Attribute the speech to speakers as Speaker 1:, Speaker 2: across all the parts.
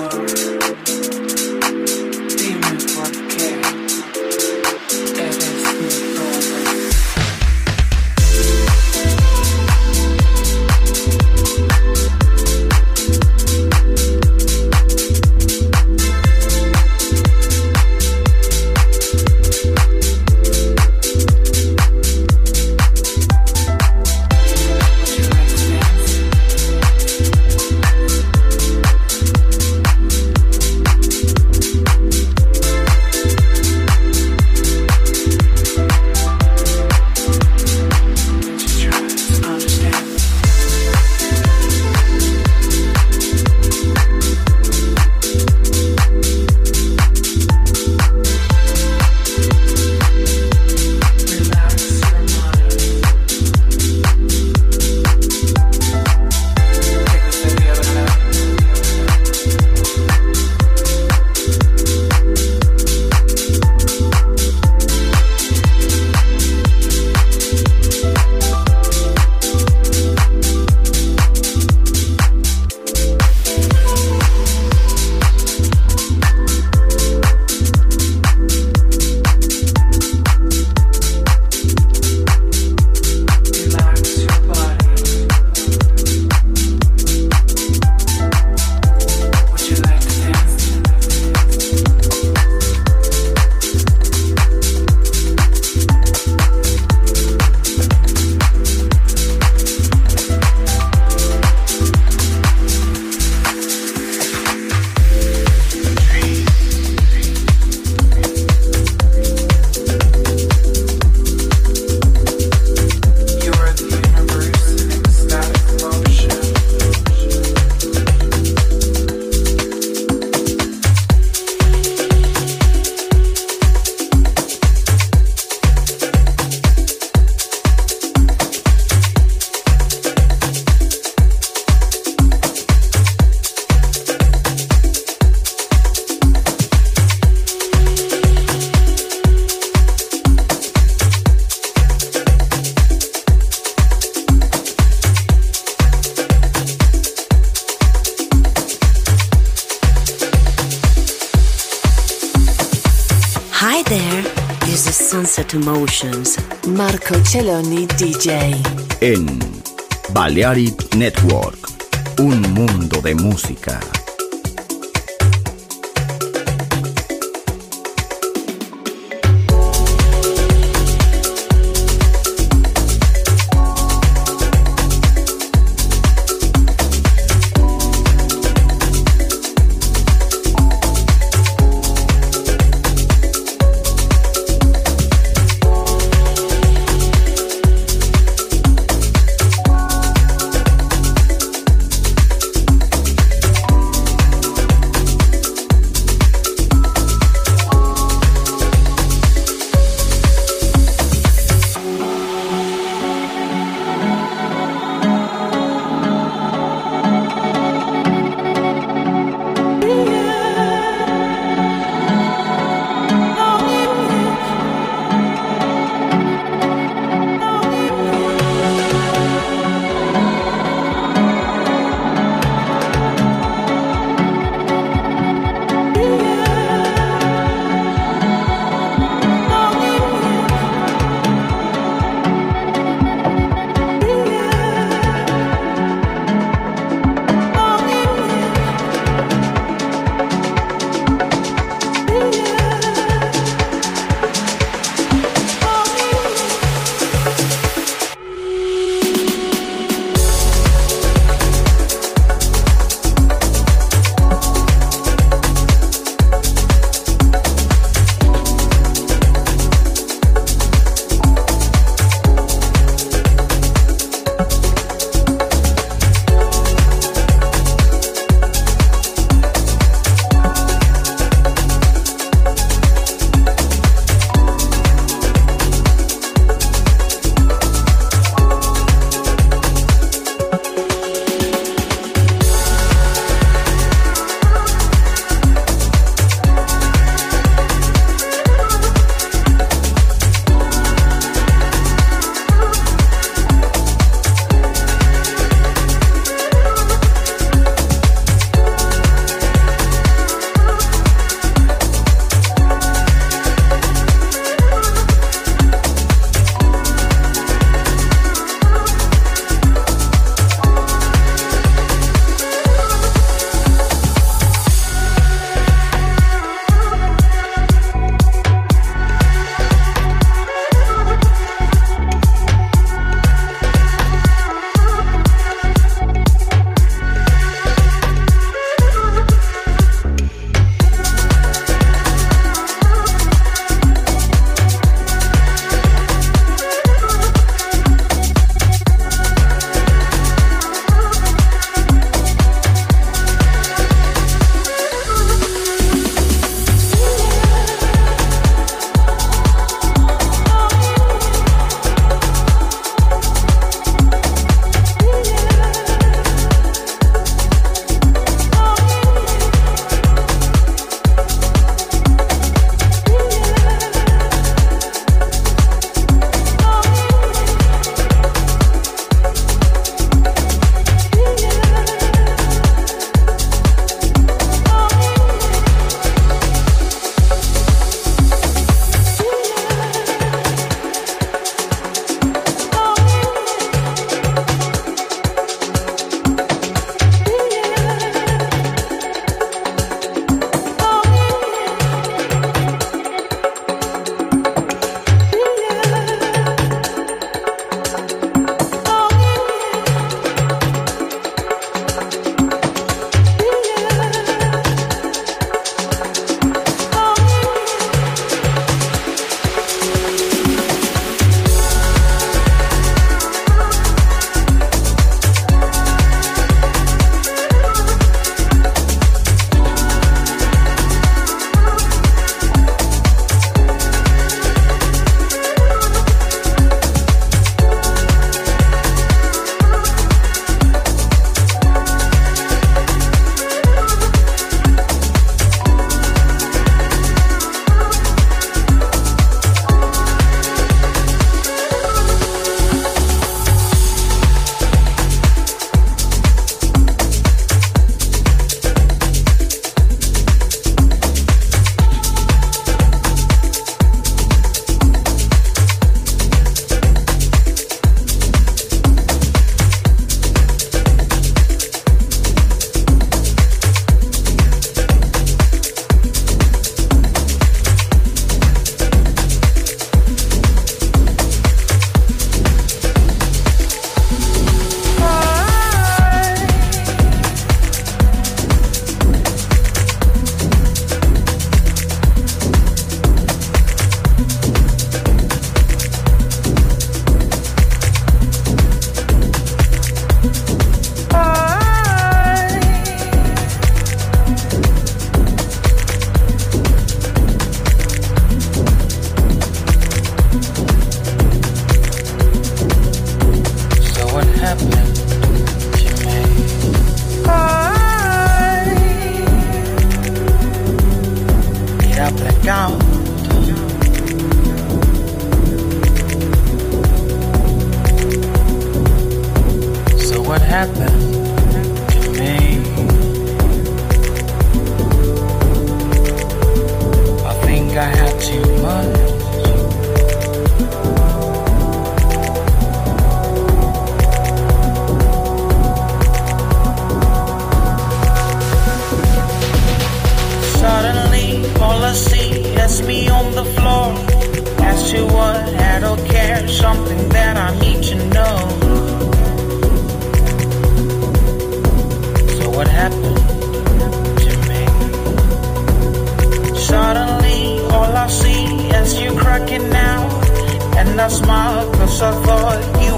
Speaker 1: Thank you. Emotions. Marco Celloni DJ.
Speaker 2: En Balearic Network. Un mundo de música.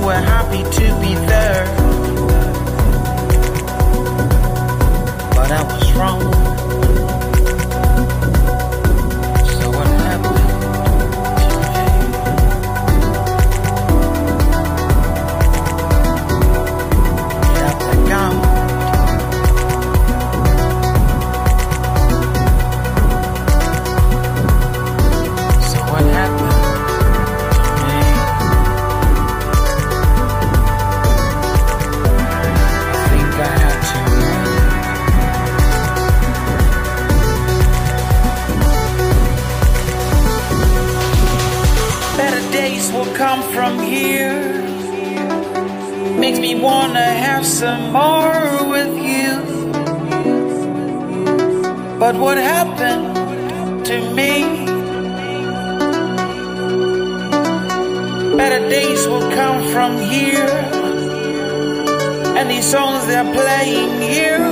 Speaker 3: we're happy to be there. But I was wrong. what happened to me. Better days will come from here, and these songs they're playing here.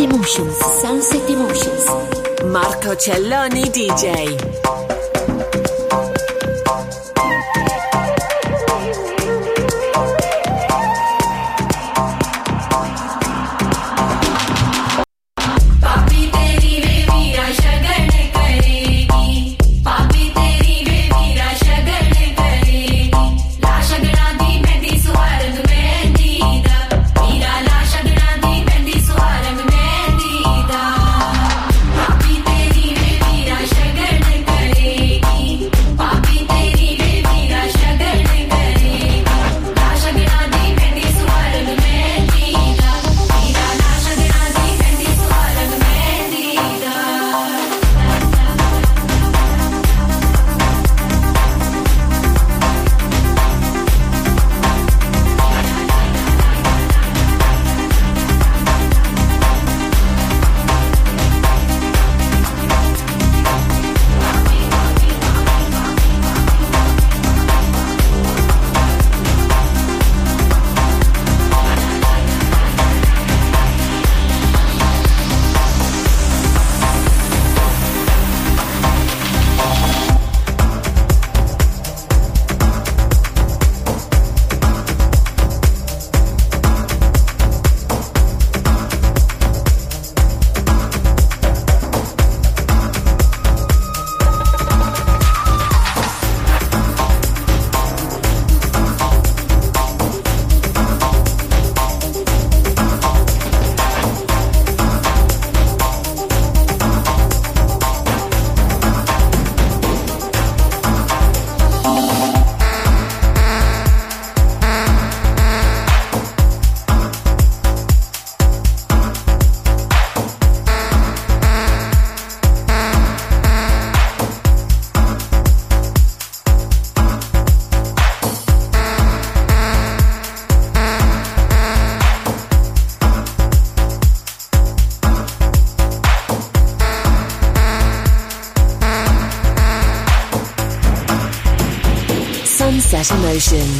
Speaker 1: Emotions, Sunset Emotions.
Speaker 4: Marco Celloni DJ. Emotions.